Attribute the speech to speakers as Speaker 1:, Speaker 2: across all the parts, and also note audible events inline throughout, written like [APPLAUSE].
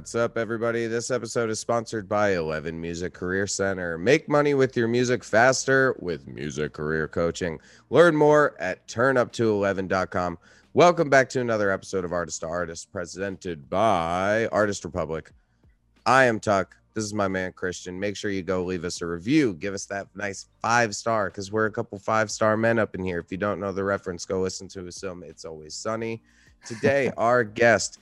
Speaker 1: What's up, everybody? This episode is sponsored by 11 Music Career Center. Make money with your music faster with music career coaching. Learn more at turnup to11.com. Welcome back to another episode of Artist to Artist, presented by Artist Republik. I am Tuck. This is my man Christian. Make sure you go leave us a review. Give us that nice five star because we're a couple five star men up in here. If you don't know the reference, go listen to some It's Always Sunny. Today, [LAUGHS] our guest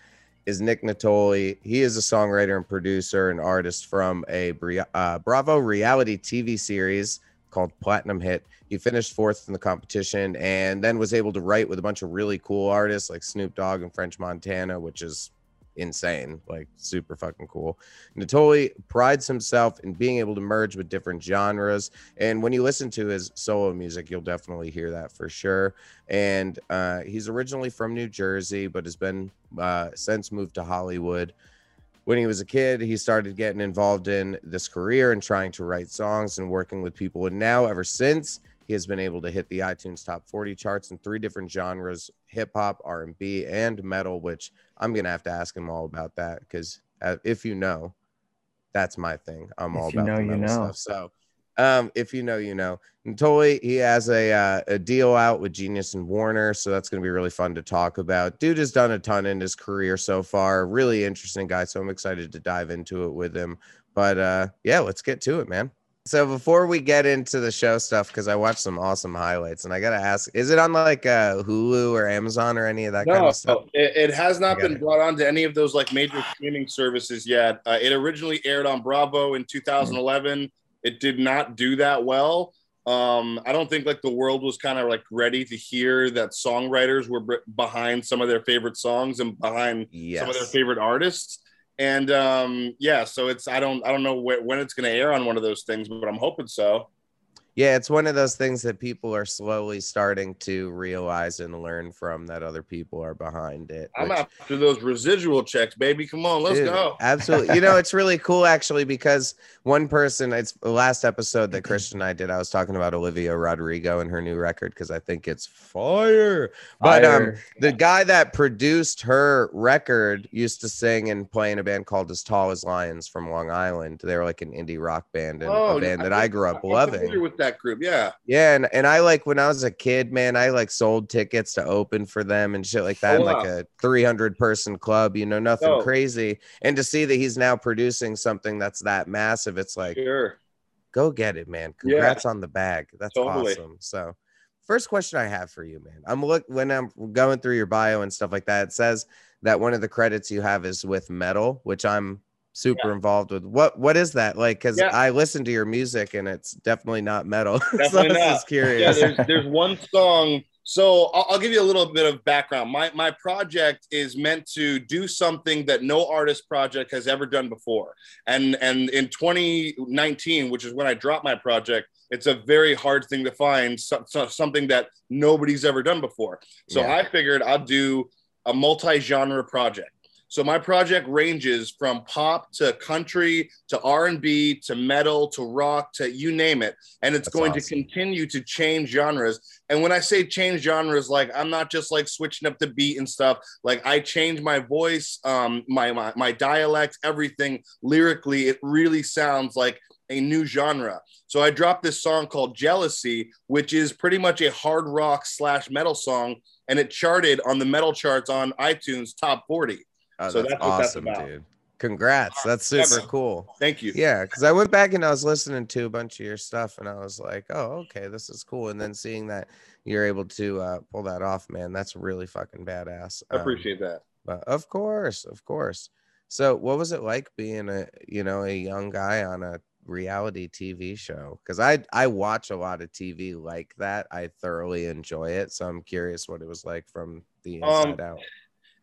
Speaker 1: is Nick Nittoli. He is a songwriter and producer and artist from a uh, Bravo reality TV series called Platinum Hit. He finished fourth in the competition and then was able to write with a bunch of really cool artists like Snoop Dogg and French Montana, which is insane, like super fucking cool. Nittoli prides himself in being able to merge with different genres. And when you listen to his solo music, you'll definitely hear that for sure. And uh, he's originally from New Jersey, but has been uh, since moved to Hollywood. When he was a kid, he started getting involved in this career and trying to write songs and working with people. And now, ever since, he has been able to hit the iTunes top 40 charts in three different genres: hip hop, R&B, and metal. Which I'm gonna have to ask him all about that because uh, if you know, that's my thing. I'm
Speaker 2: if
Speaker 1: all about
Speaker 2: know,
Speaker 1: the metal
Speaker 2: you know.
Speaker 1: stuff. So, um, if you know, you know. And Nittoli, he has a uh, a deal out with Genius and Warner, so that's gonna be really fun to talk about. Dude has done a ton in his career so far. Really interesting guy, so I'm excited to dive into it with him. But uh, yeah, let's get to it, man. So before we get into the show stuff, because I watched some awesome highlights, and I gotta ask, is it on like uh, Hulu or Amazon or any of that
Speaker 3: no,
Speaker 1: kind of stuff?
Speaker 3: It, it has not been
Speaker 1: it.
Speaker 3: brought onto any of those like major streaming services yet. Uh, it originally aired on Bravo in 2011. It did not do that well. Um, I don't think like the world was kind of like ready to hear that songwriters were b- behind some of their favorite songs and behind
Speaker 1: Yes.
Speaker 3: some of their favorite artists. And um, yeah, so it's I don't I don't know wh- when it's going to air on one of those things, but I'm hoping so.
Speaker 1: Yeah, it's one of those things that people are slowly starting to realize and learn from that other people are behind it.
Speaker 3: I'm
Speaker 1: which-
Speaker 3: after those residual checks, baby. Come on, let's
Speaker 1: Dude,
Speaker 3: go.
Speaker 1: Absolutely. You know, it's really cool actually because one person, it's the last episode that [CLEARS THROAT] Christian and I did. I was talking about Olivia Rodrigo and her new record because I think it's fire. But um,
Speaker 2: Fire.
Speaker 1: the guy that produced her record used to sing and play in a band called As Tall as Lions from Long Island. They were like an indie rock band and a band that I grew up
Speaker 3: I'm
Speaker 1: loving.
Speaker 3: with that group. Yeah.
Speaker 1: Yeah, and, and I like when I was a kid, man, I like sold tickets to open for them and shit like that
Speaker 3: Oh,
Speaker 1: like a 300 person club, you know, nothing
Speaker 3: Oh.
Speaker 1: crazy. And to see that he's now producing something that's that massive, it's like,
Speaker 3: Sure.
Speaker 1: go get it, man.
Speaker 3: Yeah.
Speaker 1: Congrats on the bag. That's
Speaker 3: Totally.
Speaker 1: awesome. So, first question I have for you, man. I'm look when I'm going through your bio and stuff like that, it says that one of the credits you have is with metal, which I'm super involved with. What what is that? Like cuz
Speaker 3: Yeah.
Speaker 1: I listen to your music and it's definitely not metal. [LAUGHS] so I
Speaker 3: Definitely
Speaker 1: was
Speaker 3: not.
Speaker 1: just
Speaker 3: Yeah, there's, there's one song. So I'll, I'll give you a little bit of background. My my project is meant to do something that no artist project has ever done before. And and in 2019, which is when I dropped my project, it's a very hard thing to find so, so- something that nobody's ever done before. So
Speaker 1: Yeah.
Speaker 3: I figured I'd do a multi-genre project. So my project ranges from pop to country to R&B to metal to rock to you name it and it's
Speaker 1: That's
Speaker 3: going
Speaker 1: awesome.
Speaker 3: to continue to change genres. And when I say change genres like I'm not just like switching up the beat and stuff, like I change my voice, um my my, my dialect, everything lyrically it really sounds like a new genre. So I dropped this song called Jealousy, which is pretty much a hard rock slash metal song and it charted on the metal charts on iTunes top 40.
Speaker 1: Oh,
Speaker 3: So
Speaker 1: that's,
Speaker 3: that's what that's
Speaker 1: awesome, dude. Congrats. That's super cool.
Speaker 3: Thank you.
Speaker 1: Yeah, because I went back and I was listening to a bunch of your stuff and I was like, oh, okay, this is cool. And then seeing that you're able to uh, pull that off, man, that's really fucking badass.
Speaker 3: I
Speaker 1: Um,
Speaker 3: appreciate that.
Speaker 1: But of course, of course. So, what was it like being a you know a young guy on a reality TV show? Because I I watch a lot of TV like that. I thoroughly enjoy it. So I'm curious what it was like from the
Speaker 3: Um,
Speaker 1: inside out.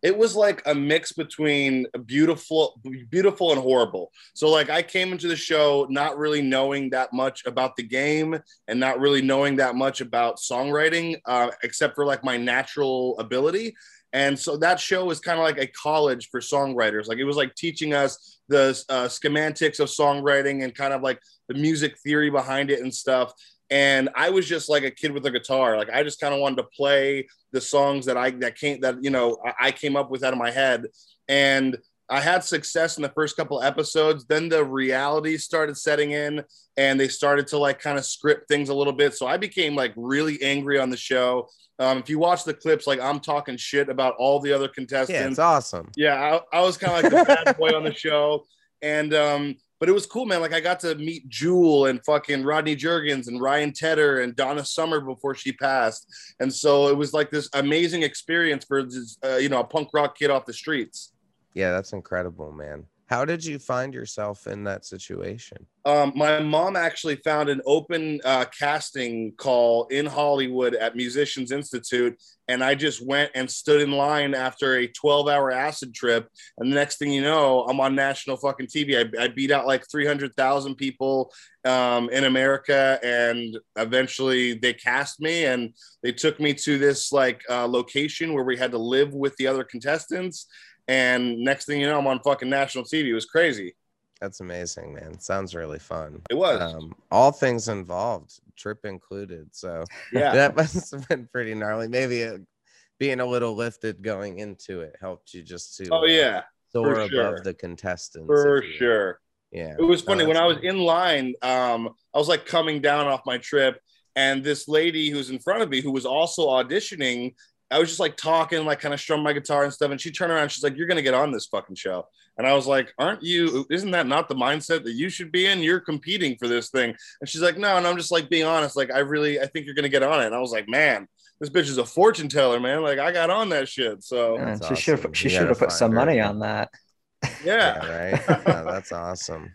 Speaker 3: It was like a mix between beautiful beautiful and horrible. So like i came into the show not really knowing that much about the game and not really knowing that much about songwriting uh, except for like my natural ability. And so that show was kind of like a college for songwriters. Like it was like teaching us the uh, schematics of songwriting and kind of like the music theory behind it and stuff and i was just like a kid with a guitar like i just kind of wanted to play the songs that I that came that you know I, I came up with out of my head, and I had success in the first couple episodes. Then the reality started setting in and they started to like kind of script things a little bit. So I became like really angry on the show. Um, if you watch the clips, like I'm talking shit about all the other contestants.
Speaker 1: Yeah, it's awesome.
Speaker 3: Yeah, I, I was kind of like the bad boy on the show. And um, but it was cool, man. Like I got to meet Jewel and fucking Rodney Jerkins and Ryan Tedder and Donna Summer before she passed, and so it was like this amazing experience for this, uh, you know, a punk rock kid off the streets.
Speaker 1: Yeah, that's incredible, man. How did you find yourself in that situation?
Speaker 3: Um, my mom actually found an open uh, casting call in Hollywood at Musicians Institute, and I just went and stood in line after a 12 hour acid trip. And the next thing you know, I'm on national fucking TV. I, I beat out like 300,000 people um, in America, and eventually they cast me and they took me to this like uh, location where we had to live with the other contestants and next thing you know, I'm on fucking national TV. It was crazy.
Speaker 1: That's amazing, man. Sounds really fun.
Speaker 3: It was.
Speaker 1: Um, all things involved, trip included. So
Speaker 3: yeah, [LAUGHS]
Speaker 1: that must have been pretty gnarly. Maybe it, being a little lifted going into it helped you just to
Speaker 3: oh uh, yeah
Speaker 1: soar above sure. the contestants
Speaker 3: for sure.
Speaker 1: Yeah,
Speaker 3: it was funny when I was in line. Um, I was like coming down off my trip, and this lady who's in front of me, who was also auditioning, I was just like talking, like kind of strum my guitar and stuff. And she turned around, she's like, You're gonna get on this fucking show. And I was like, Aren't you? Isn't that not the mindset that you should be in? You're competing for this thing. And she's like, No, and I'm just like being honest. Like, I really I think you're gonna get on it. And I was like, Man, this bitch is a fortune teller, man. Like I got on that shit. So
Speaker 2: yeah, she awesome. should she should have put some her. money on that.
Speaker 3: Yeah.
Speaker 1: yeah right. yeah, that's awesome.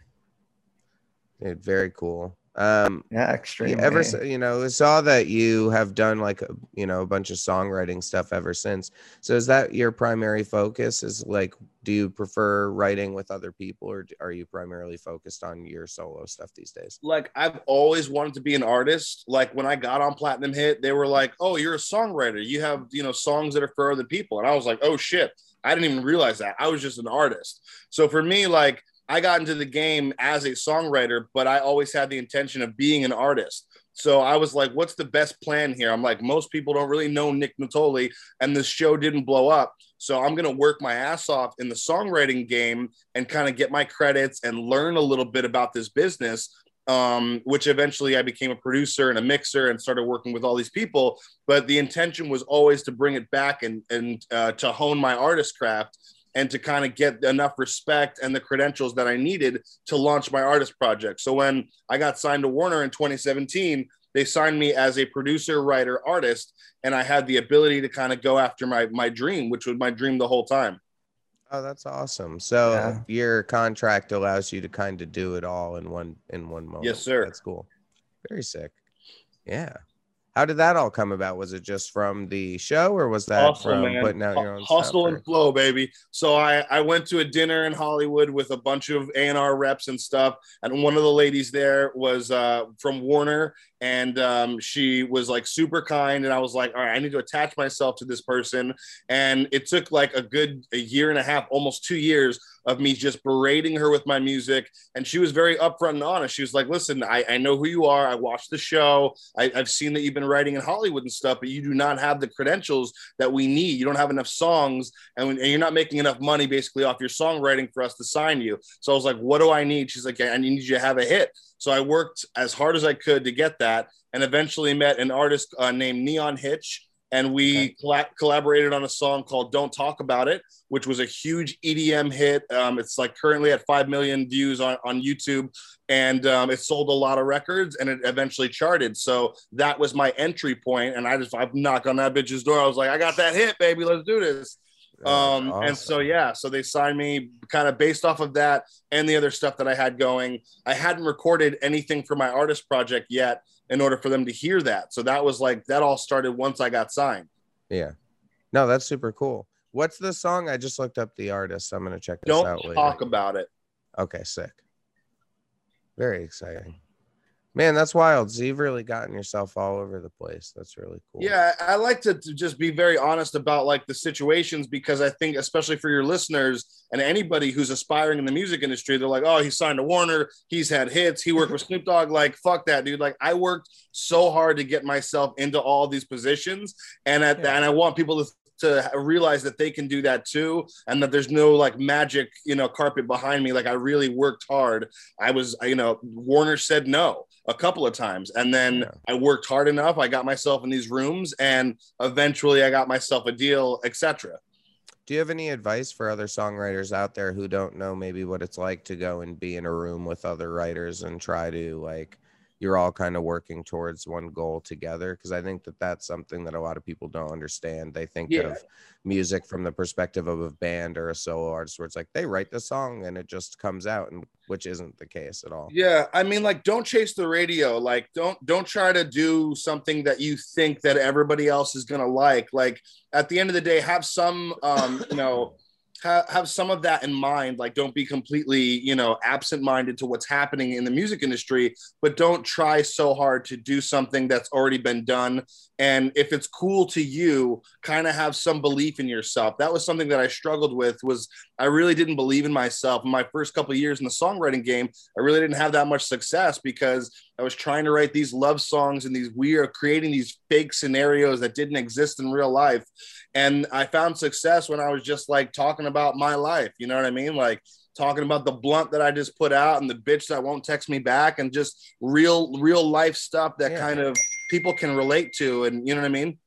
Speaker 1: [LAUGHS] Dude, very cool. Um,
Speaker 2: yeah, extreme.
Speaker 1: Ever, so, you know, I saw that you have done like, you know, a bunch of songwriting stuff ever since. So is that your primary focus? Is like, do you prefer writing with other people or are you primarily focused on your solo stuff these days?
Speaker 3: Like, I've always wanted to be an artist. Like, when I got on Platinum Hit, they were like, oh, you're a songwriter. You have, you know, songs that are for other people. And I was like, oh, shit. I didn't even realize that. I was just an artist. So for me, like, I got into the game as a songwriter, but I always had the intention of being an artist. So I was like, what's the best plan here? I'm like, most people don't really know Nick Nittoli, and this show didn't blow up. So I'm going to work my ass off in the songwriting game and kind of get my credits and learn a little bit about this business. Um, which eventually I became a producer and a mixer and started working with all these people. But the intention was always to bring it back and, and uh, to hone my artist craft and to kind of get enough respect and the credentials that I needed to launch my artist project. So when I got signed to Warner in 2017, they signed me as a producer, writer, artist, and I had the ability to kind of go after my my dream, which was my dream the whole time.
Speaker 1: Oh, that's awesome. So yeah. your contract allows you to kind of do it all in one in one moment.
Speaker 3: Yes, sir.
Speaker 1: That's cool. Very sick. Yeah. How did that all come about? Was it just from the show, or was that Hustle, from man. putting out your own
Speaker 3: hustle and flow, baby? So I I went to a dinner in Hollywood with a bunch of A and R reps and stuff, and one of the ladies there was uh, from Warner, and um, she was like super kind and i was like all right i need to attach myself to this person and it took like a good a year and a half almost two years of me just berating her with my music and she was very upfront and honest. She was like listen i, I know who you are. I watched the show. I, i've seen that you've been writing in hollywood and stuff but you do not have the credentials that we need. You don't have enough songs and, and you're not making enough money basically off your songwriting for us to sign you. So i was like what do i need? She's like i need you to have a hit. So I worked as hard as I could to get that, and eventually met an artist uh, named Neon Hitch, and we collaborated on a song called "Don't Talk About It," which was a huge EDM hit. Um, it's like currently at five million views on on YouTube, and um, it sold a lot of records, and it eventually charted. So that was my entry point, and I just I knocked on that bitch's door. I was like, "I got that hit, baby. Let's do this." Um, awesome. and so yeah, so they signed me kind of based off of that and the other stuff that I had going. I hadn't recorded anything for my artist project yet in order for them to hear that. So that was like that all started once I got signed.
Speaker 1: Yeah. No, that's super cool. What's the song? I just looked up the artist. I'm gonna check this
Speaker 3: Don't
Speaker 1: out. Don't
Speaker 3: talk about it.
Speaker 1: Okay, sick. Very exciting. Man, that's wild. So you've really gotten yourself all over the place. That's really cool.
Speaker 3: Yeah, I like to, to, just be very honest about like the situations because I think, especially for your listeners and anybody who's aspiring in the music industry, they're like, "Oh, he signed to Warner. He's had hits. He worked with Snoop Dogg." Like, fuck that, dude. Like, I worked so hard to get myself into all these positions, and at yeah. and I want people to to realize that they can do that too and that there's no like magic you know carpet behind me. Like i really worked hard. I was you know warner said no a couple of times and then yeah. i worked hard enough. I got myself in these rooms and eventually i got myself a deal etc
Speaker 1: do you have any advice for other songwriters out there who don't know maybe what it's like to go and be in a room with other writers and try to like you're all kind of working towards one goal together because i think that that's something that a lot of people don't understand they think yeah. of music from the perspective of a band or a solo artist where it's like they write the song and it just comes out and which isn't the case at all
Speaker 3: yeah i mean like don't chase the radio like don't don't try to do something that you think that everybody else is gonna like like at the end of the day have some um you know have, have some of that in mind like don't be completely you know absent minded to what's happening in the music industry but don't try so hard to do something that's already been done. And if it's cool to you kind of have some belief in yourself. That was something that i struggled with was i really didn't believe in myself. In my first couple years in the songwriting game i really didn't have that much success because i was trying to write these love songs and these weird creating these fake scenarios that didn't exist in real life and i found success when i was just like talking about my life you know what i mean like talking about the blunt that I just put out and the bitch that won't text me back and just real real life stuff that yeah. kind of people can relate to, and you know what I mean.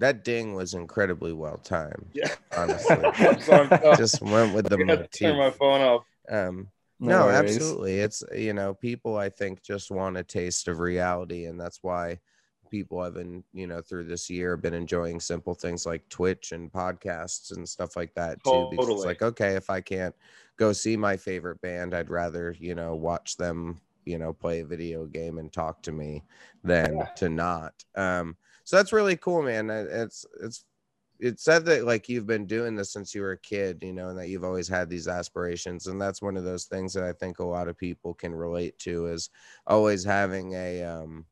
Speaker 1: That ding was incredibly well timed.
Speaker 3: Yeah,
Speaker 1: honestly, [LAUGHS] just went with the [LAUGHS] motif.
Speaker 3: Turn my phone off.
Speaker 1: Um, no, no absolutely. It's you know, people I think just want a taste of reality, and that's why people have been you know through this year been enjoying simple things like Twitch and podcasts and stuff like that too. Totally. Because it's like okay, if I can't go see my favorite band, I'd rather you know watch them you know play a video game and talk to me than yeah. to not um so that's really cool man it's it's it said that like you've been doing this since you were a kid you know and that you've always had these aspirations and that's one of those things that i think a lot of people can relate to is always having a um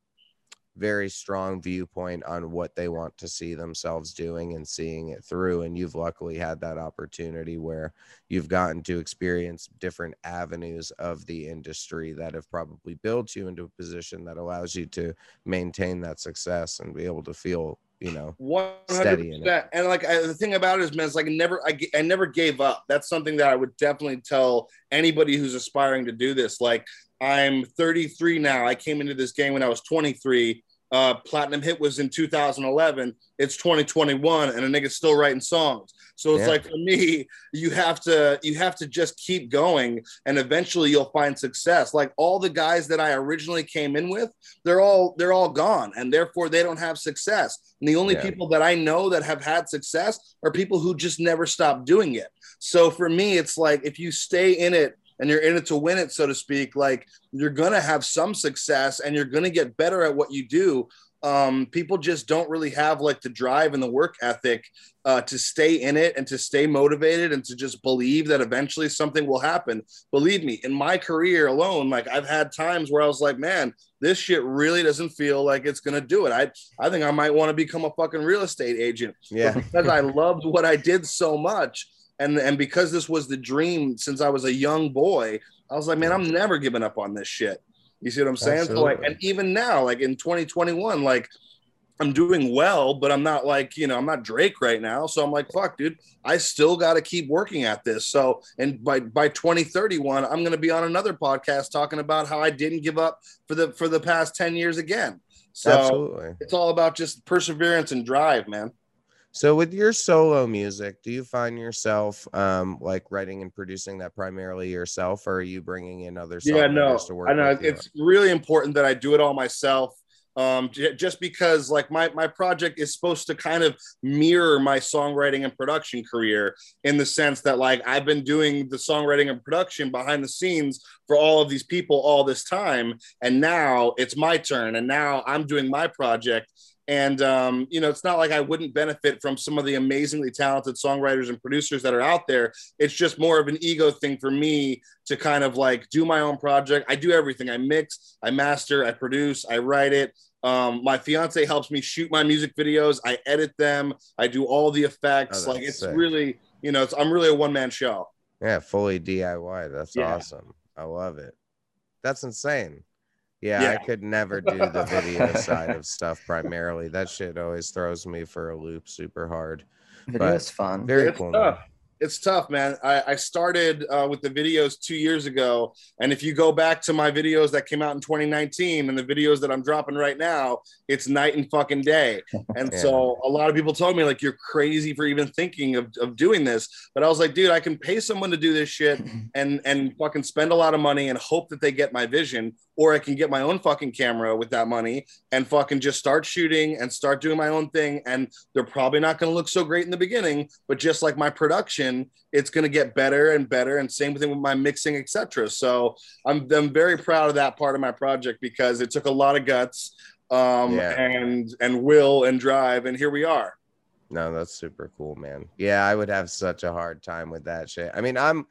Speaker 1: very strong viewpoint on what they want to see themselves doing and seeing it through. And you've luckily had that opportunity where you've gotten to experience different avenues of the industry that have probably built you into a position that allows you to maintain that success and be able to feel you know
Speaker 3: 100% and like I, the thing about it is man it's like never I, I never gave up that's something that i would definitely tell anybody who's aspiring to do this like I'm 33 now. I came into this game when I was 23. Uh, Platinum Hit was in 2011. It's 2021, and a nigga's still writing songs. So it's yeah. like for me, you have to you have to just keep going, and eventually you'll find success. Like all the guys that I originally came in with, they're all they're all gone, and therefore they don't have success. And the only yeah. people that I know that have had success are people who just never stop doing it. So for me, it's like if you stay in it and you're in it to win it, so to speak, like you're gonna have some success and you're gonna get better at what you do. Um, people just don't really have like the drive and the work ethic uh, to stay in it and to stay motivated and to just believe that eventually something will happen. Believe me, in my career alone, like I've had times where I was like, man, this shit really doesn't feel like it's gonna do it. I I think I might want to become a fucking real estate agent.
Speaker 1: Yeah,
Speaker 3: because I loved what I did so much and and because this was the dream since I was a young boy, I was like, man, I'm never giving up on this shit. You see what I'm saying? So like, and even now, like in 2021, like I'm doing well, but I'm not like, you know, I'm not Drake right now. So I'm like, fuck, dude, I still got to keep working at this. So, and by, by 2031, I'm going to be on another podcast talking about how I didn't give up for the, for the past 10 years again. So Absolutely. it's all about just perseverance and drive, man.
Speaker 1: So with your solo music, do you find yourself um, like writing and producing that primarily yourself, or are you bringing in other
Speaker 3: yeah, no, to work? I know it's really important that I do it all myself. Um, j- just because like my my project is supposed to kind of mirror my songwriting and production career in the sense that like I've been doing the songwriting and production behind the scenes for all of these people all this time, and now it's my turn, and now I'm doing my project and um, you know, it's not like I wouldn't benefit from some of the amazingly talented songwriters and producers that are out there. It's just more of an ego thing for me to kind of like do my own project. I do everything. I mix, I master, I produce, I write it. Um, my fiance helps me shoot my music videos. I edit them. I do all the effects. Oh, like it's sick. really, you know, it's, I'm really a one man show.
Speaker 1: Yeah, fully DIY. That's yeah. awesome. I love it. That's insane Yeah,
Speaker 3: Yeah.
Speaker 1: I could never do the video side of stuff primarily. That shit always throws me for a loop super hard.
Speaker 2: Video is fun.
Speaker 1: Very
Speaker 3: It's
Speaker 1: cool.
Speaker 3: It's tough, man. I, I started uh, with the videos two years ago. And if you go back to my videos that came out in 2019 and the videos that I'm dropping right now, it's night and fucking day. [LAUGHS] And
Speaker 1: Yeah.
Speaker 3: so a lot of people told me, like, you're crazy for even thinking of, of doing this. But I was like, dude, I can pay someone to do this shit [LAUGHS] and and fucking spend a lot of money and hope that they get my vision, or I can get my own fucking camera with that money and fucking just start shooting and start doing my own thing. And they're probably not going to look so great in the beginning, but just like my production, it's going to get better and better. And same thing with my mixing, etc. So I'm I'm very proud of that part of my project because it took a lot of guts um,
Speaker 1: Yeah.
Speaker 3: and and will and drive, and here we are.
Speaker 1: No, that's super cool, man. Yeah, I would have such a hard time with that shit. I mean, I'm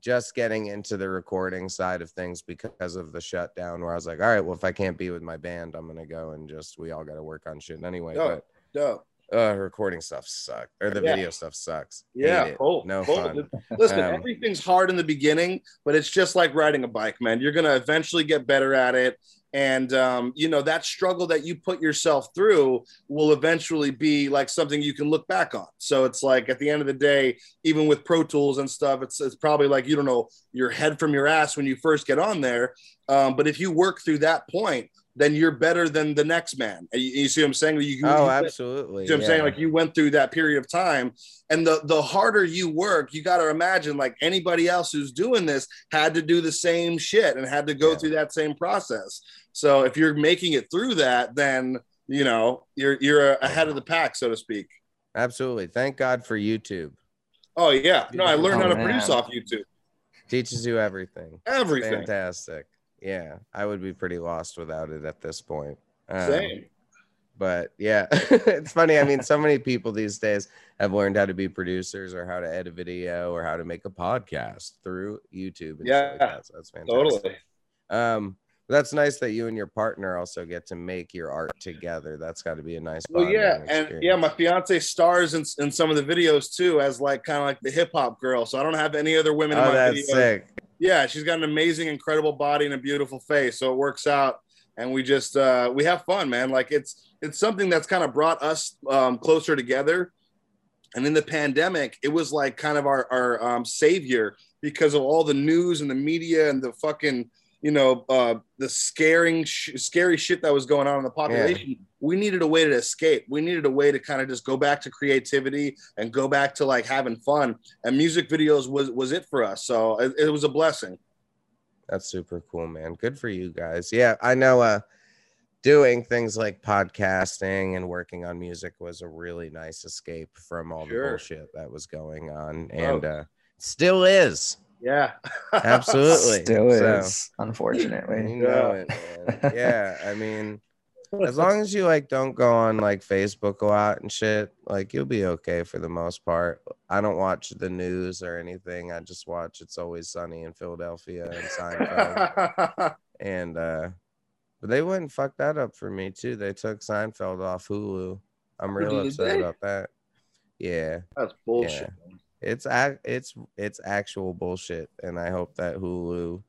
Speaker 1: just getting into the recording side of things because of the shutdown where I was like, all right, well, if I can't be with my band, I'm gonna go and just we all gotta work on shit anyway.
Speaker 3: Dope.
Speaker 1: But uh recording stuff suck or the
Speaker 3: Yeah.
Speaker 1: video stuff sucks.
Speaker 3: Yeah,
Speaker 1: no fun.
Speaker 3: Listen,
Speaker 1: Um,
Speaker 3: everything's hard in the beginning, but it's just like riding a bike, man. You're gonna eventually get better at it, and um, you know that struggle that you put yourself through will eventually be like something you can look back on. So it's like at the end of the day, even with Pro Tools and stuff, it's it's probably like you don't know your head from your ass when you first get on there, um, but if you work through that point. Then you're better than the next man. You, you see what I'm saying? You,
Speaker 1: Oh,
Speaker 3: you-
Speaker 1: absolutely.
Speaker 3: you know what I'm saying? Like you went through that period of time, and the the harder you work, you got to imagine like anybody else who's doing this had to do the same shit and had to go
Speaker 1: Yeah.
Speaker 3: through that same process. So if you're making it through that, then you know you're you're ahead of the pack, so to speak.
Speaker 1: Absolutely. Thank God for YouTube.
Speaker 3: Oh yeah, no, I learned
Speaker 2: Oh,
Speaker 3: how to
Speaker 2: man.
Speaker 3: produce off YouTube.
Speaker 1: Teaches you everything.
Speaker 3: Everything.
Speaker 1: Fantastic. Yeah, I would be pretty lost without it at this point. Um,
Speaker 3: Same.
Speaker 1: but yeah, [LAUGHS] it's funny. I mean, so many people these days have learned how to be producers or how to edit a video or how to make a podcast through YouTube. And
Speaker 3: Yeah,
Speaker 1: like that. so that's fantastic.
Speaker 3: Totally.
Speaker 1: Um, that's nice that you and your partner also get to make your art together. That's got to be a nice.
Speaker 3: Well, yeah, and yeah, my fiance stars in, in some of the videos too, as like kind of like the hip hop girl. So I don't have any other women in
Speaker 1: Oh,
Speaker 3: my
Speaker 1: that's
Speaker 3: videos.
Speaker 1: sick.
Speaker 3: Yeah, she's got an amazing, incredible body and a beautiful face. So it works out, and we just uh, we have fun, man. Like it's it's something that's kind of brought us um, closer together. And in the pandemic, it was like kind of our our um, savior because of all the news and the media and the fucking you know uh, the scaring sh- scary shit that was going on in the population. We needed a way to escape. We needed a way to kind of just go back to creativity and go back to like having fun. And music videos was was it for us. So it, it was a blessing.
Speaker 1: That's super cool, man. Good for you guys. Yeah, I know uh doing things like podcasting and working on music was a really nice escape from all the bullshit that was going on and uh still is.
Speaker 3: Yeah.
Speaker 1: Absolutely.
Speaker 2: Still
Speaker 1: So,
Speaker 2: is, unfortunately.
Speaker 1: you know it, man. [LAUGHS] Yeah, I mean as long as you like don't go on like Facebook a lot and shit, like you'll be okay for the most part. I don't watch the news or anything. I just watch It's Always Sunny in Philadelphia and Seinfeld. [LAUGHS] and uh but they wouldn't fuck that up for me too. They took Seinfeld off Hulu. I'm real upset
Speaker 3: they?
Speaker 1: about that. Yeah,
Speaker 3: That's bullshit.
Speaker 1: It's it's it's actual bullshit, and I hope that Hulu.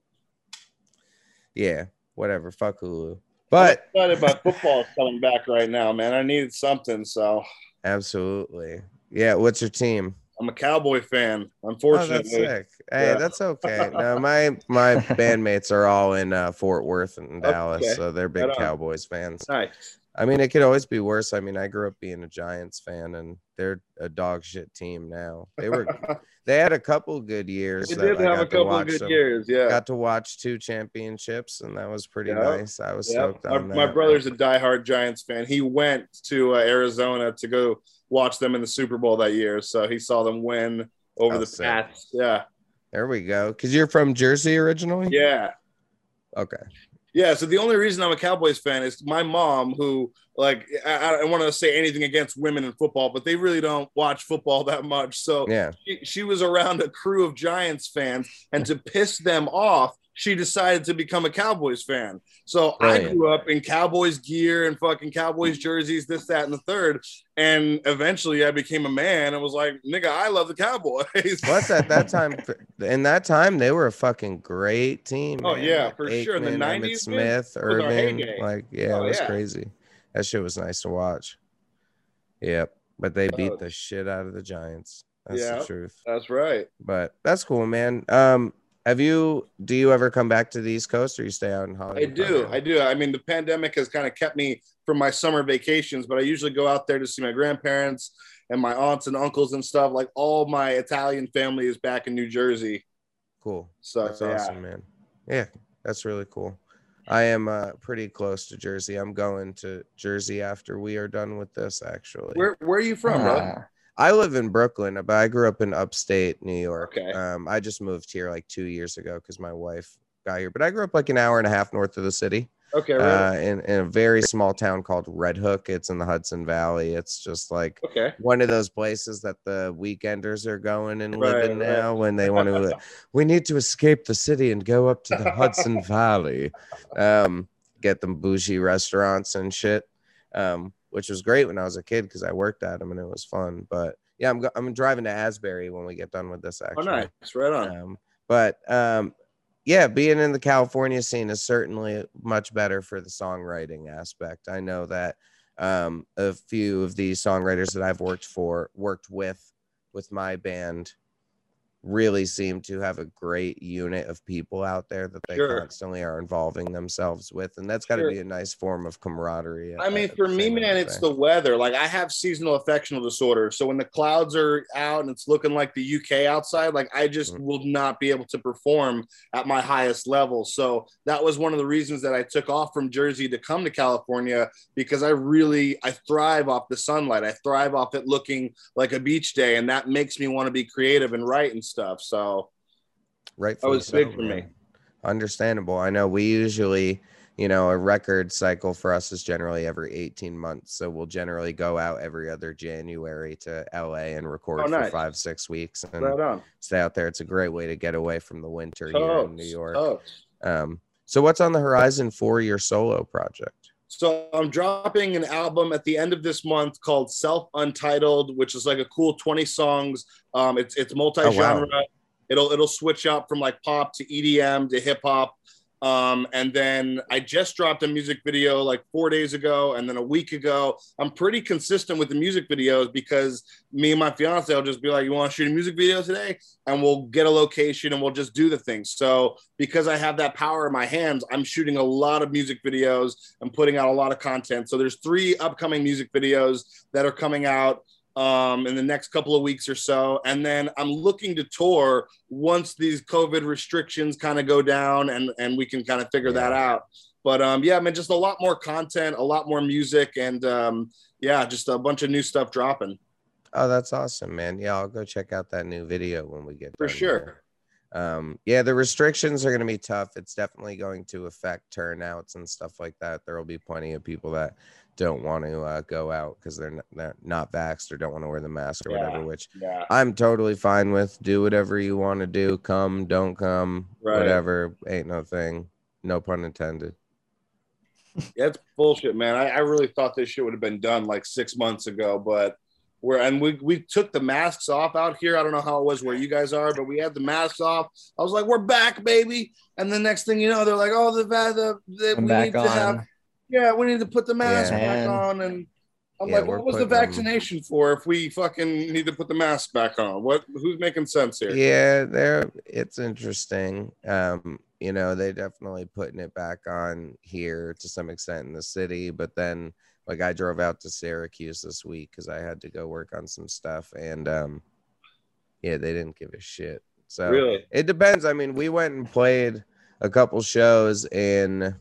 Speaker 1: Yeah, whatever. Fuck Hulu. But
Speaker 3: I'm excited about football coming back right now, man. I needed something, so
Speaker 1: absolutely, yeah. What's your team?
Speaker 3: I'm a Cowboy fan.
Speaker 1: Oh,
Speaker 3: Unfortunately,
Speaker 1: that's sick. Hey,
Speaker 3: Yeah.
Speaker 1: that's okay. [LAUGHS] No, my my bandmates are all in uh, Fort Worth and Dallas,
Speaker 3: Okay.
Speaker 1: so they're big
Speaker 3: Right.
Speaker 1: Cowboys fans.
Speaker 3: nice.
Speaker 1: I mean, it could always be worse. I mean, I grew up being a Giants fan, and they're a dog shit team now. They were, [LAUGHS] they had a couple good years.
Speaker 3: They did
Speaker 1: I
Speaker 3: have a couple of good
Speaker 1: them.
Speaker 3: years. Yeah.
Speaker 1: Got to watch two championships, and that was pretty
Speaker 3: Yeah.
Speaker 1: nice. I was
Speaker 3: Yeah.
Speaker 1: stoked
Speaker 3: My,
Speaker 1: on that.
Speaker 3: my brother's a diehard Giants fan. He went to uh, Arizona to go watch them in the Super Bowl that year, so he saw them win over
Speaker 1: Oh,
Speaker 3: the
Speaker 1: sick.
Speaker 3: Pats. Yeah,
Speaker 1: There we go. Because you're from Jersey originally.
Speaker 3: yeah,
Speaker 1: Okay.
Speaker 3: Yeah. So the only reason I'm a Cowboys fan is my mom, who like I, I don't want to say anything against women in football, but they really don't watch football that much. So
Speaker 1: Yeah.
Speaker 3: she, she was around a crew of Giants fans, and to piss them off, she decided to become a Cowboys fan. So
Speaker 1: Brilliant.
Speaker 3: I grew up in Cowboys gear and fucking Cowboys jerseys, this, that, and the third. And eventually I became a man and was like, nigga, I love the Cowboys.
Speaker 1: Plus, at that time, [LAUGHS] in that time, they were a fucking great team.
Speaker 3: Oh,
Speaker 1: man.
Speaker 3: yeah, for sure. In the 90s, man,
Speaker 1: Smith,
Speaker 3: Irvin,
Speaker 1: like yeah,
Speaker 3: Oh,
Speaker 1: it was
Speaker 3: yeah.
Speaker 1: crazy. That shit was nice to watch. Yep, but they beat
Speaker 3: Oh.
Speaker 1: the shit out of the Giants. That's
Speaker 3: Yeah.
Speaker 1: the truth.
Speaker 3: That's right.
Speaker 1: But that's cool, man. Um, have you? Do you ever come back to the East Coast, or you stay out in Hollywood?
Speaker 3: I do.
Speaker 1: primarily?
Speaker 3: I do. I mean, the pandemic has kind of kept me from my summer vacations, but I usually go out there to see my grandparents and my aunts and uncles and stuff. Like all my Italian family is back in New Jersey.
Speaker 1: Cool.
Speaker 3: So
Speaker 1: That's
Speaker 3: yeah.
Speaker 1: awesome, man. Yeah, that's really cool. I am uh, pretty close to Jersey. I'm going to Jersey after we are done with this. Actually,
Speaker 3: Where where are you from, bro?
Speaker 1: I live in Brooklyn, but I grew up in upstate New York.
Speaker 3: Okay.
Speaker 1: Um, I just moved here like two years ago because my wife got here. But I grew up like an hour and a half north of the city,
Speaker 3: Okay, right.
Speaker 1: uh, in, in a very small town called Red Hook. It's in the Hudson Valley. It's just like
Speaker 3: okay.
Speaker 1: one of those places that the weekenders are going and
Speaker 3: Right,
Speaker 1: living
Speaker 3: right.
Speaker 1: now when they want to. [LAUGHS] we need to escape the city and go up to the Hudson [LAUGHS] Valley, um, get them bougie restaurants and shit, um, which was great when I was a kid because I worked at them and it was fun. But yeah, I'm I'm driving to Asbury when we get done with this.
Speaker 3: Oh,
Speaker 1: Actually,
Speaker 3: nice. Right on.
Speaker 1: um, but um, yeah, being in the California scene is certainly much better for the songwriting aspect. I know that um, a few of the songwriters that I've worked for, worked with, with my band, really seem to have a great unit of people out there that they
Speaker 3: Sure.
Speaker 1: constantly are involving themselves with, and that's got to
Speaker 3: Sure.
Speaker 1: be a nice form of camaraderie.
Speaker 3: I mean, for me, man, it's the weather. Like I have seasonal affectional disorder. So when the clouds are out and it's looking like the UK outside, like I just
Speaker 1: Mhm.
Speaker 3: will not be able to perform at my highest level. So that was one of the reasons that I took off from Jersey to come to California because I really I thrive off the sunlight. I thrive off it looking like a beach day, and that makes me want to be creative and write and stuff. So
Speaker 1: rightfully
Speaker 3: was big
Speaker 1: so,
Speaker 3: for me.
Speaker 1: man. Understandable. I know we usually, you know, a record cycle for us is generally every 18 months. So we'll generally go out every other January to LA and record
Speaker 3: Oh,
Speaker 1: for five, six weeks and
Speaker 3: right
Speaker 1: stay out there. It's a great way to get away from the winter here in New York. Um, so what's on the horizon for your solo project?
Speaker 3: So I'm dropping an album at the end of this month called Self Untitled, which is like a cool 20 songs. Um, it's it's multi-genre. It'll it'll switch up from like pop to EDM to hip hop. Um, and then I just dropped a music video like four days ago, and then a week ago. I'm pretty consistent with the music videos because me and my fiance will just be like, "You want to shoot a music video today?" And we'll get a location and we'll just do the thing. So because I have that power in my hands, I'm shooting a lot of music videos and putting out a lot of content. So there's three upcoming music videos that are coming out um, in the next couple of weeks or so. And then I'm looking to tour once these COVID restrictions kind of go down and, and we can kind of figure that out. But um, yeah, I mean, just a lot more content, a lot more music, and um, yeah, just a bunch of new stuff dropping
Speaker 1: Oh, that's awesome, man. Yeah, I'll go check out that new video when we get
Speaker 3: for sure.
Speaker 1: here. um yeah the restrictions are going to be tough it's definitely going to affect turnouts and stuff like that there will be plenty of people that don't want to uh, go out because they're, not- they're not vaxxed or don't want to wear the mask or
Speaker 3: Yeah.
Speaker 1: whatever which
Speaker 3: Yeah.
Speaker 1: i'm totally fine with do whatever you want to do come don't come
Speaker 3: Right.
Speaker 1: whatever ain't no thing no pun intended
Speaker 3: Yeah, it's bullshit, man. I, I really thought this shit would have been done like six months ago, but we're and we we took the masks off out here. I don't know how it was where you guys are, but we had the masks off. I was like, "We're back, baby!" And the next thing you know, they're like, "Oh, the va- the, the we
Speaker 2: back
Speaker 3: need to
Speaker 2: on.
Speaker 3: have yeah, we need to put the mask
Speaker 1: Yeah.
Speaker 3: back on." And I'm
Speaker 1: Yeah,
Speaker 3: like, "What was the
Speaker 1: putting them-
Speaker 3: vaccination for if we fucking need to put the mask back on? What who's making sense here?"
Speaker 1: yeah there it's interesting um you know they definitely putting it back on here to some extent in the city but then like i drove out to syracuse this week because i had to go work on some stuff and um yeah they didn't give a shit so
Speaker 3: Really?
Speaker 1: it depends i mean we went and played a couple shows in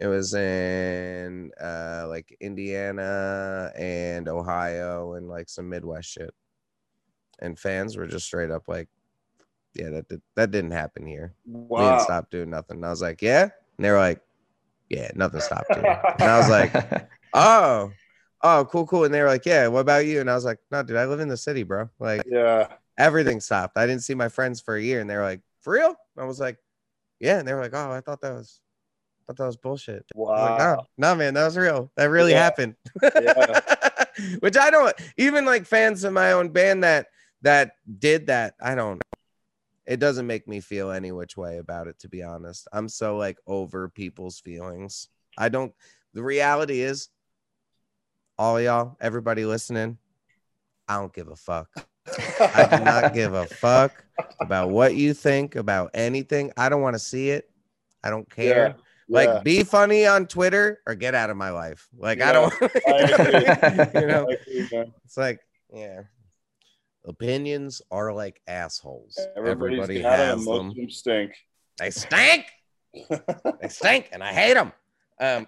Speaker 1: it was in uh like indiana and ohio and like some midwest shit. And fans were just straight up like yeah that did, that didn't happen here. We didn't stop doing nothing. And i was like yeah? And they were like yeah nothing stopped here and i was like [LAUGHS] oh oh cool cool. And they were like yeah what about you? And i was like no dude i live in the city bro. Like
Speaker 3: Yeah.
Speaker 1: everything stopped. I didn't see my friends for a year. And they were like for real? I was like Yeah, and they were like, "Oh, I thought that was, thought that was bullshit." Was
Speaker 3: Wow.
Speaker 1: like, no, no, man, that was real. That really
Speaker 3: Yeah.
Speaker 1: happened.
Speaker 3: Yeah. [LAUGHS]
Speaker 1: Which I don't even like fans of my own band that that did that. I don't. It doesn't make me feel any which way about it, to be honest. I'm so like over people's feelings. I don't. The reality is, all y'all, everybody listening, I don't give a fuck. I do not [LAUGHS] give a fuck about what you think about anything. I don't want to see it. I don't care.
Speaker 3: Yeah.
Speaker 1: Like,
Speaker 3: Yeah.
Speaker 1: be funny on Twitter or get out of my life. Like, I don't. [LAUGHS]
Speaker 3: I [LAUGHS]
Speaker 1: you know,
Speaker 3: agree,
Speaker 1: it's like, yeah. Opinions are like assholes.
Speaker 3: Everybody's
Speaker 1: Everybody has them.
Speaker 3: of them stink.
Speaker 1: They stink. They [LAUGHS] stink, and I hate them. Um,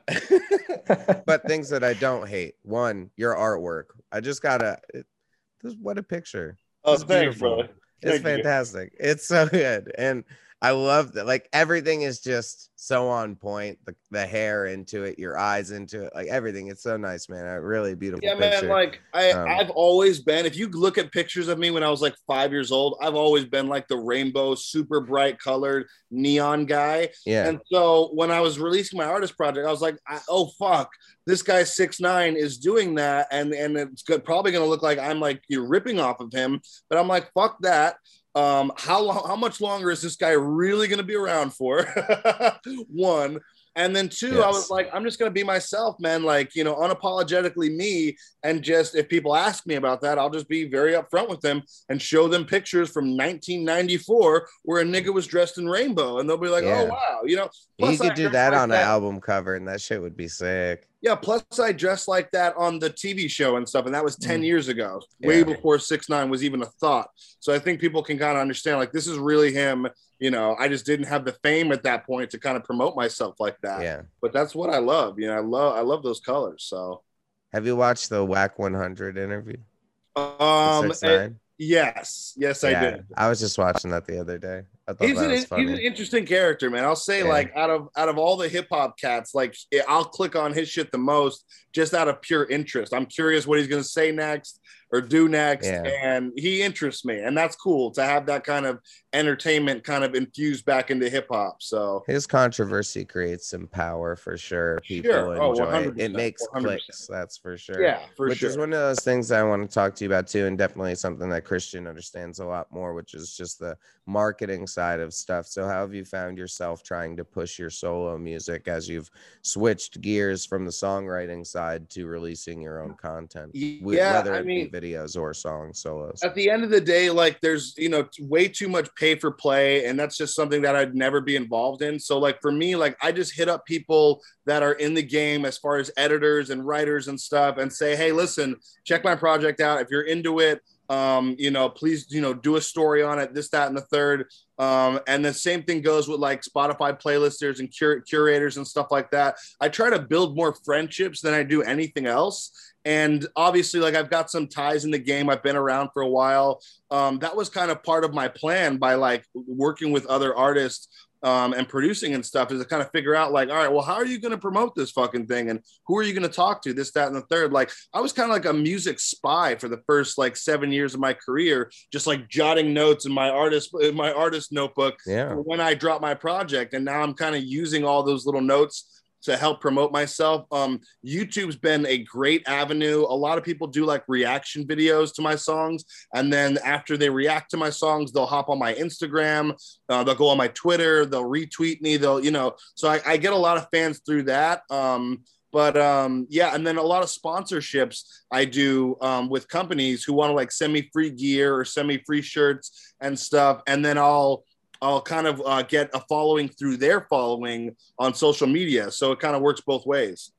Speaker 1: but things that I don't hate. One, your artwork. I just gotta. It, this, what a picture.
Speaker 3: Oh,
Speaker 1: It's
Speaker 3: thanks,
Speaker 1: beautiful.
Speaker 3: brother.
Speaker 1: It's
Speaker 3: Thank you.
Speaker 1: fantastic. It's so good. And I love that. Like everything is just so on point. The, the hair into it, your eyes into it, like everything. It's so nice, man. A really beautiful
Speaker 3: Yeah,
Speaker 1: picture.
Speaker 3: man. Like I,
Speaker 1: Um,
Speaker 3: I've always been. If you look at pictures of me when I was like five years old, I've always been like the rainbow, super bright colored neon guy.
Speaker 1: yeah.
Speaker 3: And so when I was releasing my artist project, I was like, I, "Oh fuck, this guy six nine is doing that, and and it's good, probably going to look like I'm like you're ripping off of him." But I'm like, "Fuck that." Um, how long? How much longer is this guy really going to be around for? [LAUGHS] One. And then two, I was like, I'm just gonna be myself, man. Like, you know, unapologetically me. And just if people ask me about that, I'll just be very upfront with them and show them pictures from 1994 where a nigga was dressed in rainbow, and they'll be like,
Speaker 1: Yeah.
Speaker 3: "Oh wow," you know.
Speaker 1: you
Speaker 3: Plus,
Speaker 1: could
Speaker 3: I
Speaker 1: do that
Speaker 3: like
Speaker 1: on
Speaker 3: that-
Speaker 1: an album cover, and that shit would be sick.
Speaker 3: Yeah, plus I dressed like that on the TV show and stuff, and that was 10
Speaker 2: Mm.
Speaker 3: years ago, way before Six Nine was even a thought. So I think people can kind of understand, like, this is really him. You know, I just didn't have the fame at that point to kind of promote myself like that.
Speaker 1: Yeah.
Speaker 3: But that's what I love. You know, I love I love those colors. So
Speaker 1: Have you watched the Wack 100 interview?
Speaker 3: um
Speaker 1: nine.
Speaker 3: yes, yes, I
Speaker 1: yeah,
Speaker 3: did.
Speaker 1: I was just watching that the other day. I thought
Speaker 3: He's an, he's an interesting character, man. I'll say,
Speaker 1: Yeah.
Speaker 3: like, out of out of all the hip hop cats, like, I'll click on his shit the most, just out of pure interest. I'm curious what he's gonna say next or do next,
Speaker 1: Yeah.
Speaker 3: and he interests me, and that's cool to have that kind of entertainment kind of infused back into hip hop. So
Speaker 1: His controversy creates some power for sure. People
Speaker 3: Sure. Oh,
Speaker 1: enjoy it. It makes
Speaker 3: 100%.
Speaker 1: clicks, that's for sure.
Speaker 3: yeah, for
Speaker 1: which
Speaker 3: sure.
Speaker 1: is one of those things I want to talk to you about too, and definitely something that Christian understands a lot more, which is just the marketing side of stuff. So, how have you found yourself trying to push your solo music as you've switched gears from the songwriting side to releasing your own content,
Speaker 3: yeah,
Speaker 1: whether
Speaker 3: I mean,
Speaker 1: videos or songs, solos?
Speaker 3: at the end of the day, like there's you know way too much pay for play, and that's just something that I'd never be involved in. So like for me, like I just hit up people that are in the game as far as editors and writers and stuff, and say, hey, listen, check my project out. If you're into it, um, you know, please, you know, do a story on it, this, that, and the third. Um, and the same thing goes with like Spotify playlisters and cur- curators and stuff like that. I try to build more friendships than I do anything else. And obviously, like I've got some ties in the game. I've been around for a while. Um, that was kind of part of my plan by like working with other artists um, and producing and stuff is to kind of figure out like, all right, well, how are you going to promote this fucking thing? And who are you going to talk to? This, that, and the third. Like, I was kind of like a music spy for the first like seven years of my career, just like jotting notes in my artist in my artist notebook
Speaker 1: Yeah.
Speaker 3: when I drop my project. And now I'm kind of using all those little notes to help promote myself. Um, YouTube's been a great avenue. A lot of people do like reaction videos to my songs. And then after they react to my songs, they'll hop on my Instagram, uh, they'll go on my Twitter, they'll retweet me, they'll, you know, so I, I get a lot of fans through that. Um, but um, yeah, and then a lot of sponsorships I do um, with companies who want to like send me free gear or send me free shirts and stuff. And then I'll, I'll kind of uh, get a following through their following on social media. So it kind of works both ways.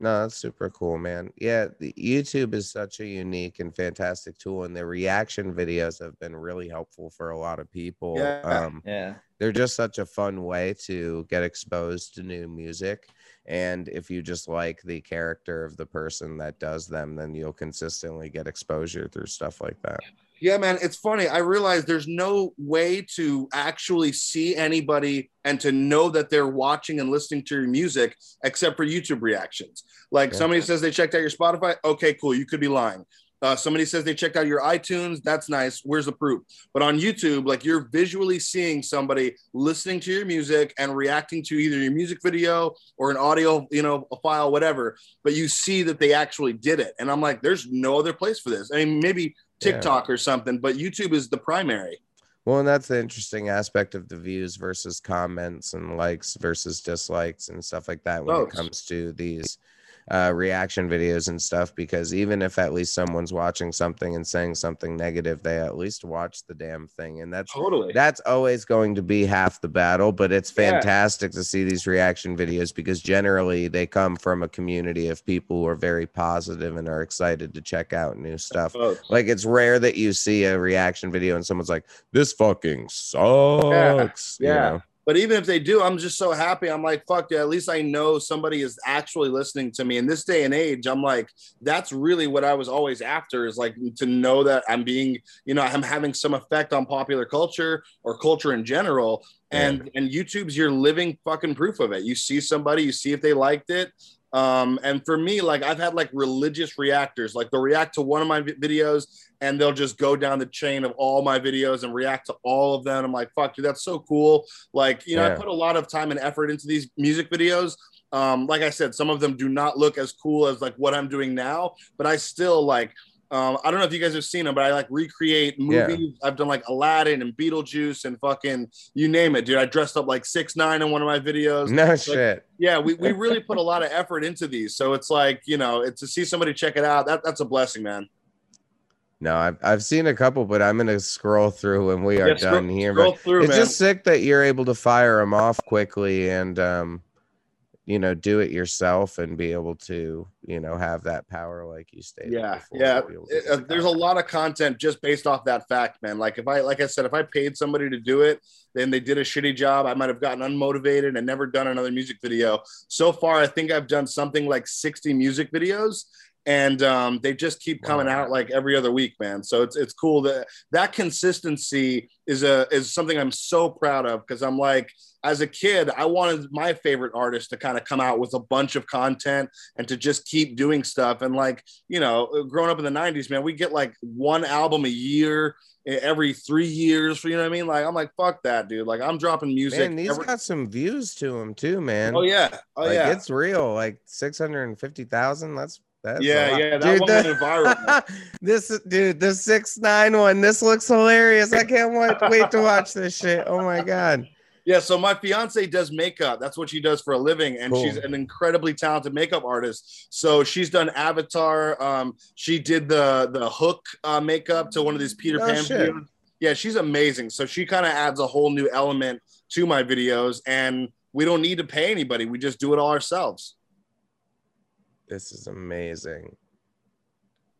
Speaker 1: No, that's super cool, man. Yeah, the YouTube is such a unique and fantastic tool, and the reaction videos have been really helpful for a lot of people.
Speaker 3: Yeah.
Speaker 1: Um,
Speaker 2: Yeah.
Speaker 1: they're just such a fun way to get exposed to new music. And if you just like the character of the person that does them, then you'll consistently get exposure through stuff like that.
Speaker 3: Yeah, man, it's funny. I realize there's no way to actually see anybody and to know that they're watching and listening to your music except for YouTube reactions. Like
Speaker 1: Yeah.
Speaker 3: somebody says they checked out your Spotify. Okay, cool. You could be lying. Uh, somebody says they checked out your iTunes. That's nice. Where's the proof? But on YouTube, like you're visually seeing somebody listening to your music and reacting to either your music video or an audio, you know, a file, whatever. But you see that they actually did it. And I'm like, there's no other place for this. I mean, maybe TikTok yeah. or something, but YouTube is the primary.
Speaker 1: Well, and that's the interesting aspect of the views versus comments and likes versus dislikes and stuff like that when Both. it comes to these uh, reaction videos and stuff because even if at least someone's watching something and saying something negative, they at least watch the damn thing, and that's
Speaker 3: totally
Speaker 1: that's always going to be half the battle. But it's fantastic yeah. to see these reaction videos because generally they come from a community of people who are very positive and are excited to check out new stuff. Like it's rare that you see a reaction video and someone's like, "This fucking sucks."
Speaker 3: Yeah. yeah. You know? But even if they do, I'm just so happy. I'm like, fuck, yeah, at least I know somebody is actually listening to me. In this day and age, I'm like, that's really what I was always after is like to know that I'm being, you know, I'm having some effect on popular culture or culture in general. And yeah. and YouTube's your living fucking proof of it. You see somebody, you see if they liked it, um, and for me, like I've had like religious reactors, like they'll react to one of my videos and they'll just go down the chain of all my videos and react to all of them. I'm like, fuck, dude, that's so cool. Like, you know, yeah. I put a lot of time and effort into these music videos. Um, like I said, some of them do not look as cool as like what I'm doing now, but I still like um, I don't know if you guys have seen them, but I like recreate movies. Yeah. I've done like Aladdin and Beetlejuice and fucking you name it, dude. I dressed up like six nine in one of my videos.
Speaker 1: No
Speaker 3: like,
Speaker 1: shit.
Speaker 3: Yeah, we, we [LAUGHS] really put a lot of effort into these. So it's like, you know, it's to see somebody check it out, that that's a blessing, man.
Speaker 1: No, I've, I've seen a couple, but I'm gonna scroll through when we are yeah, done scroll, here.
Speaker 3: Scroll through,
Speaker 1: it's
Speaker 3: man.
Speaker 1: just sick that you're able to fire them off quickly and um you know do it yourself and be able to you know have that power like you stated
Speaker 3: yeah yeah it, uh, there's a lot of content just based off that fact man like if i like i said if i paid somebody to do it then they did a shitty job i might have gotten unmotivated and never done another music video. So far i think i've done something like 60 music videos and um, they just keep coming wow. out like every other week, man. So it's it's cool that that consistency is a is something I'm so proud of because I'm like as a kid, I wanted my favorite artist to kind of come out with a bunch of content and to just keep doing stuff. And like, you know, growing up in the 90s, man, we get like one album a year every three years. for You know what I mean? Like, I'm like, fuck that, dude. Like, I'm dropping music.
Speaker 1: Man, these
Speaker 3: every-
Speaker 1: got some views to them too, man.
Speaker 3: Oh yeah, oh
Speaker 1: like,
Speaker 3: yeah.
Speaker 1: It's real. Like six hundred and fifty thousand. That's that's
Speaker 3: yeah, yeah, that dude, one went viral. [LAUGHS]
Speaker 1: this dude, the six nine one. This looks hilarious. I can't wait, wait to watch this shit. Oh my god.
Speaker 3: Yeah, so my fiance does makeup. That's what she does for a living, and cool. she's an incredibly talented makeup artist. So she's done Avatar. Um, she did the the hook uh, makeup to one of these Peter oh, Pan shit. videos. Yeah, she's amazing. So she kind of adds a whole new element to my videos, and we don't need to pay anybody. We just do it all ourselves.
Speaker 1: This is amazing.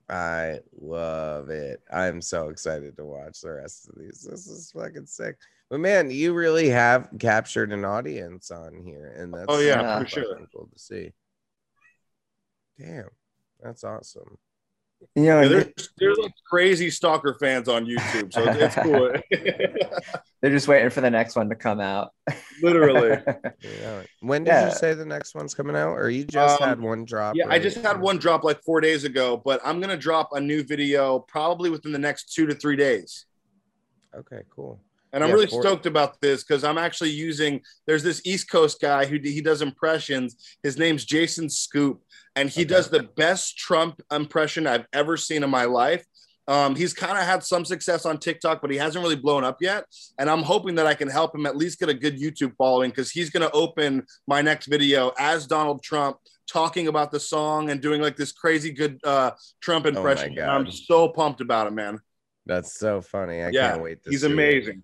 Speaker 1: I love it. I'm so excited to watch the rest of these. This is fucking sick. But man, you really have captured an audience on here, and that's
Speaker 3: oh yeah, for sure.
Speaker 1: Cool to see. Damn, that's awesome.
Speaker 3: You know, yeah, there's, there's like crazy stalker fans on YouTube, so it's, it's cool. [LAUGHS]
Speaker 2: They're just waiting for the next one to come out.
Speaker 3: Literally. [LAUGHS]
Speaker 1: yeah. When did yeah. you say the next one's coming out, or you just um, had one drop?
Speaker 3: Yeah, I just had one drop like four days ago, but I'm gonna drop a new video probably within the next two to three days.
Speaker 1: Okay, cool.
Speaker 3: And I'm yeah, really stoked about this because I'm actually using. There's this East Coast guy who he does impressions. His name's Jason Scoop, and he okay. does the best Trump impression I've ever seen in my life. Um, he's kind of had some success on TikTok, but he hasn't really blown up yet. And I'm hoping that I can help him at least get a good YouTube following because he's going to open my next video as Donald Trump talking about the song and doing like this crazy good uh, Trump oh impression. Oh I'm so pumped about it, man.
Speaker 1: That's so funny. I yeah, can't wait
Speaker 3: to He's amazing. It.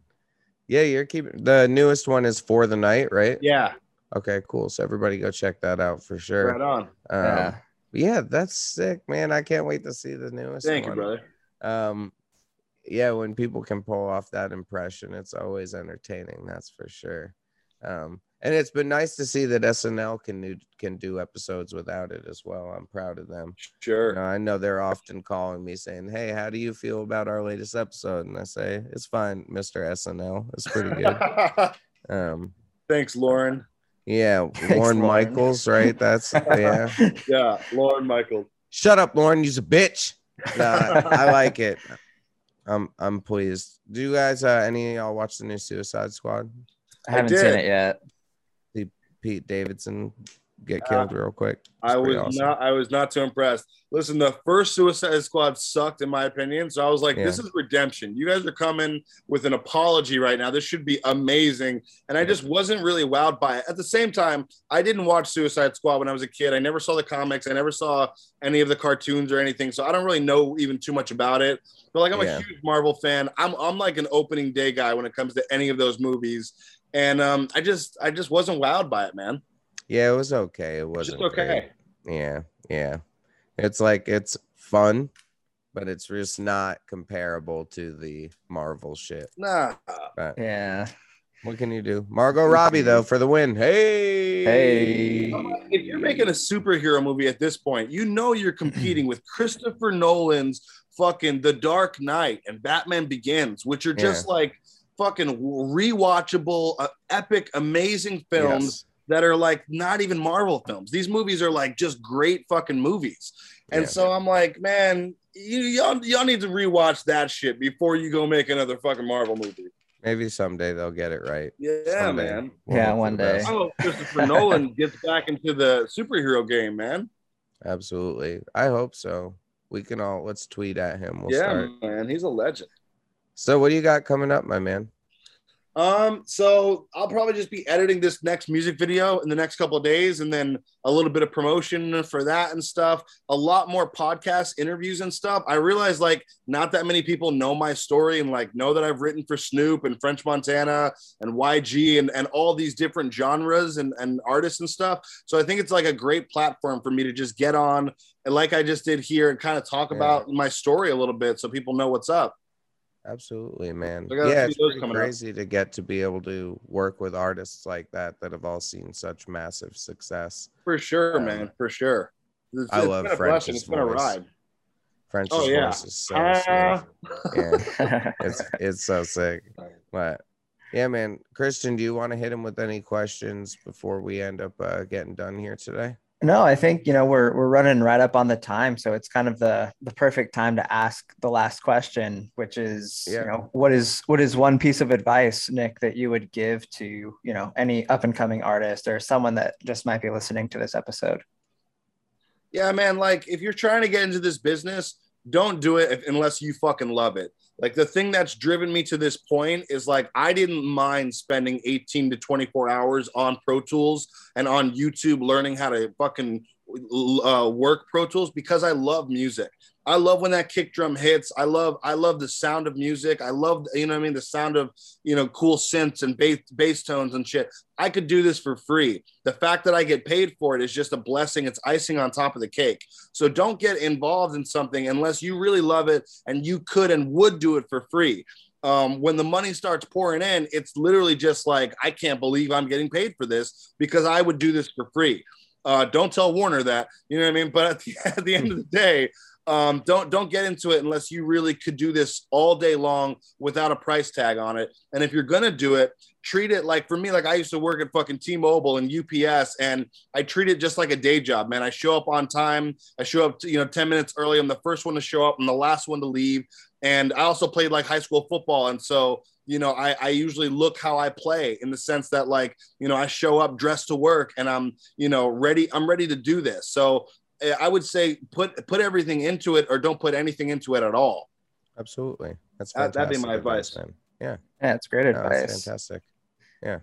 Speaker 1: Yeah, you're keeping the newest one is for the night, right?
Speaker 3: Yeah.
Speaker 1: Okay, cool. So everybody go check that out for sure.
Speaker 3: Right on.
Speaker 1: Um, yeah. Yeah, that's sick, man. I can't wait to see the newest.
Speaker 3: Thank
Speaker 1: one.
Speaker 3: you, brother.
Speaker 1: Um, yeah, when people can pull off that impression, it's always entertaining. That's for sure. Um, and it's been nice to see that SNL can do can do episodes without it as well. I'm proud of them.
Speaker 3: Sure.
Speaker 1: You know, I know they're often calling me saying, "Hey, how do you feel about our latest episode?" And I say, "It's fine, Mister SNL. It's pretty good." [LAUGHS] um,
Speaker 3: Thanks, Lorne.
Speaker 1: Yeah, [LAUGHS] Lorne Michaels, right? That's yeah. [LAUGHS]
Speaker 3: yeah, Lorne Michaels.
Speaker 1: Shut up, Lorne. You's a bitch. No, I, I like it. I'm I'm pleased. Do you guys uh any of y'all watch the new Suicide Squad?
Speaker 2: I haven't
Speaker 3: did.
Speaker 2: seen it yet.
Speaker 1: Pete Davidson get
Speaker 3: Uh,
Speaker 1: killed real quick. It's
Speaker 3: I was
Speaker 1: awesome.
Speaker 3: not. I was not too impressed. Listen, the first Suicide Squad sucked, in my opinion. So I was like, "This is redemption." You guys are coming with an apology right now. This should be amazing, and I just wasn't really wowed by it. At the same time, I didn't watch Suicide Squad when I was a kid. I never saw the comics. I never saw any of the cartoons or anything, so I don't really know even too much about it. But like, I'm
Speaker 1: Yeah.
Speaker 3: a huge Marvel fan. I'm I'm like an opening day guy when it comes to any of those movies, and um, I just I just wasn't wowed by it, man.
Speaker 1: Yeah, it was okay. It wasn't
Speaker 3: just okay.
Speaker 1: great. Yeah, yeah. It's like it's fun, but it's just not comparable to the Marvel shit.
Speaker 3: Nah.
Speaker 1: But
Speaker 2: Yeah.
Speaker 1: what can you do? Margot Robbie though for the win. Hey,
Speaker 2: Hey.
Speaker 3: If you're making a superhero movie at this point, you know you're competing with Christopher Nolan's fucking The Dark Knight and Batman Begins, which are just like fucking rewatchable, uh, epic, amazing films
Speaker 1: Yes.
Speaker 3: That are like not even Marvel films. These movies are like just great fucking movies. And
Speaker 1: Yeah.
Speaker 3: so I'm like, man, you, y'all, y'all need to rewatch that shit before you go make another fucking Marvel movie.
Speaker 1: Maybe someday they'll get it right.
Speaker 3: Yeah,
Speaker 1: Someday.
Speaker 3: man.
Speaker 1: We'll
Speaker 2: Yeah, one day.
Speaker 1: best.
Speaker 3: I hope Christopher Nolan [LAUGHS] gets back into the superhero game, man.
Speaker 1: Absolutely. I hope so. We can all let's tweet at him. We'll
Speaker 3: yeah,
Speaker 1: start.
Speaker 3: man, he's a legend.
Speaker 1: So what do you got coming up, my man?
Speaker 3: Um, so I'll probably just be editing this next music video in the next couple of days, and then a little bit of promotion for that and stuff. A lot more podcast interviews and stuff. I realize like not that many people know my story and like know that I've written for Snoop and French Montana and YG and, and all these different genres and, and artists and stuff. So I think it's like a great platform for me to just get on and like I just did here and kind of talk
Speaker 1: Yeah.
Speaker 3: about my story a little bit so people know what's up.
Speaker 1: Absolutely, man.
Speaker 3: I got a
Speaker 1: Yeah, it's
Speaker 3: coming up.
Speaker 1: crazy to get to be able to work with artists like that that have all seen such massive success.
Speaker 3: For sure,
Speaker 1: Um,
Speaker 3: man. For sure. It's,
Speaker 1: I
Speaker 3: it's
Speaker 1: love
Speaker 3: been
Speaker 1: French's
Speaker 3: blessing. It's been a ride.
Speaker 1: French's
Speaker 3: Oh, yeah.
Speaker 1: voice is so smooth. Yeah, [LAUGHS] it's it's so sick. But yeah, man. Christian, do you want to hit him with any questions before we end up uh, getting done here today?
Speaker 2: No, I think you know we're we're running right up on the time, so it's kind of the the perfect time to ask the last question, which is
Speaker 1: Yeah.
Speaker 2: you know what is what is one piece of advice, Nick, that you would give to you know any up and coming artist or someone that just might be listening to this episode?
Speaker 3: Yeah, man. Like, if you're trying to get into this business, don't do it unless you fucking love it. Like, the thing that's driven me to this point is like, I didn't mind spending 18 to 24 hours on Pro Tools and on YouTube learning how to fucking uh, work Pro Tools because I love music. I love when that kick drum hits. I love I love the sound of music. I love you know what I mean the sound of you know cool synths and bass bass tones and shit. I could do this for free. The fact that I get paid for it is just a blessing. It's icing on top of the cake. So don't get involved in something unless you really love it and you could and would do it for free. Um, when the money starts pouring in, it's literally just like I can't believe I'm getting paid for this because I would do this for free. Uh, don't tell Warner that, you know what I mean. But at the, [LAUGHS] at the end of the day, um, don't don't get into it unless you really could do this all day long without a price tag on it. And if you're gonna do it, treat it like for me, like I used to work at fucking T-Mobile and UPS, and I treat it just like a day job, man. I show up on time. I show up, you know, ten minutes early. I'm the first one to show up. I'm the last one to leave. And I also played like high school football, and so you know, I, I usually look how I play in the sense that like, you know, I show up dressed to work and I'm, you know, ready. I'm ready to do this. So I would say put put everything into it or don't put anything into it at all.
Speaker 1: Absolutely. That's
Speaker 3: That- that'd be my advice.
Speaker 1: man. Yeah,
Speaker 2: Yeah, it's great
Speaker 1: no, that's
Speaker 2: advice.
Speaker 1: fantastic. Yeah.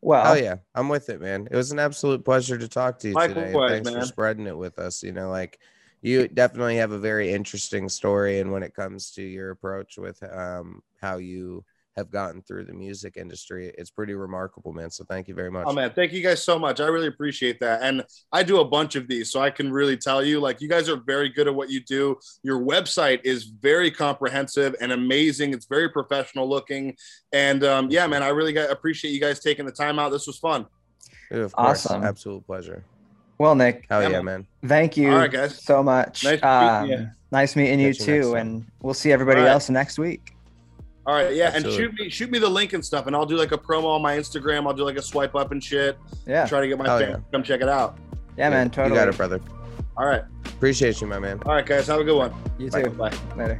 Speaker 2: Well,
Speaker 1: Oh yeah, I'm with it, man. It was an absolute pleasure to talk to you today. and Thanks
Speaker 3: man.
Speaker 1: for spreading it with us. You know, like you definitely have a very interesting story, and when it comes to your approach with um, how you have gotten through the music industry, it's pretty remarkable, man. So thank you very much.
Speaker 3: Oh man, thank you guys so much. I really appreciate that. And I do a bunch of these, so I can really tell you, like, you guys are very good at what you do. Your website is very comprehensive and amazing. It's very professional looking. And um, yeah, man, I really got, appreciate you guys taking the time out. This was fun.
Speaker 1: Dude, of course,
Speaker 2: Awesome.
Speaker 1: absolute pleasure.
Speaker 2: well, Nick,
Speaker 1: Hell
Speaker 3: Yeah,
Speaker 1: yeah,
Speaker 3: man.
Speaker 1: man.
Speaker 2: thank you
Speaker 3: All right, guys.
Speaker 2: so much.
Speaker 3: Nice to meet
Speaker 2: um,
Speaker 3: you.
Speaker 2: nice meeting you
Speaker 1: Catch you
Speaker 2: too,
Speaker 1: time.
Speaker 2: and we'll see everybody
Speaker 3: All right.
Speaker 2: else next week.
Speaker 3: All right, yeah, and shoot me shoot me the link and stuff, and I'll do like a promo on my Instagram. I'll do like a swipe up and shit.
Speaker 2: Yeah,
Speaker 3: Try to get my
Speaker 1: Hell
Speaker 3: fans
Speaker 1: yeah.
Speaker 3: come check it out.
Speaker 2: yeah, man,
Speaker 1: You
Speaker 2: totally.
Speaker 1: got it, brother.
Speaker 3: All right.
Speaker 1: Appreciate you, my man.
Speaker 3: All right, guys, have a good one.
Speaker 2: You
Speaker 3: Bye.
Speaker 2: too.
Speaker 3: Bye.
Speaker 2: Later.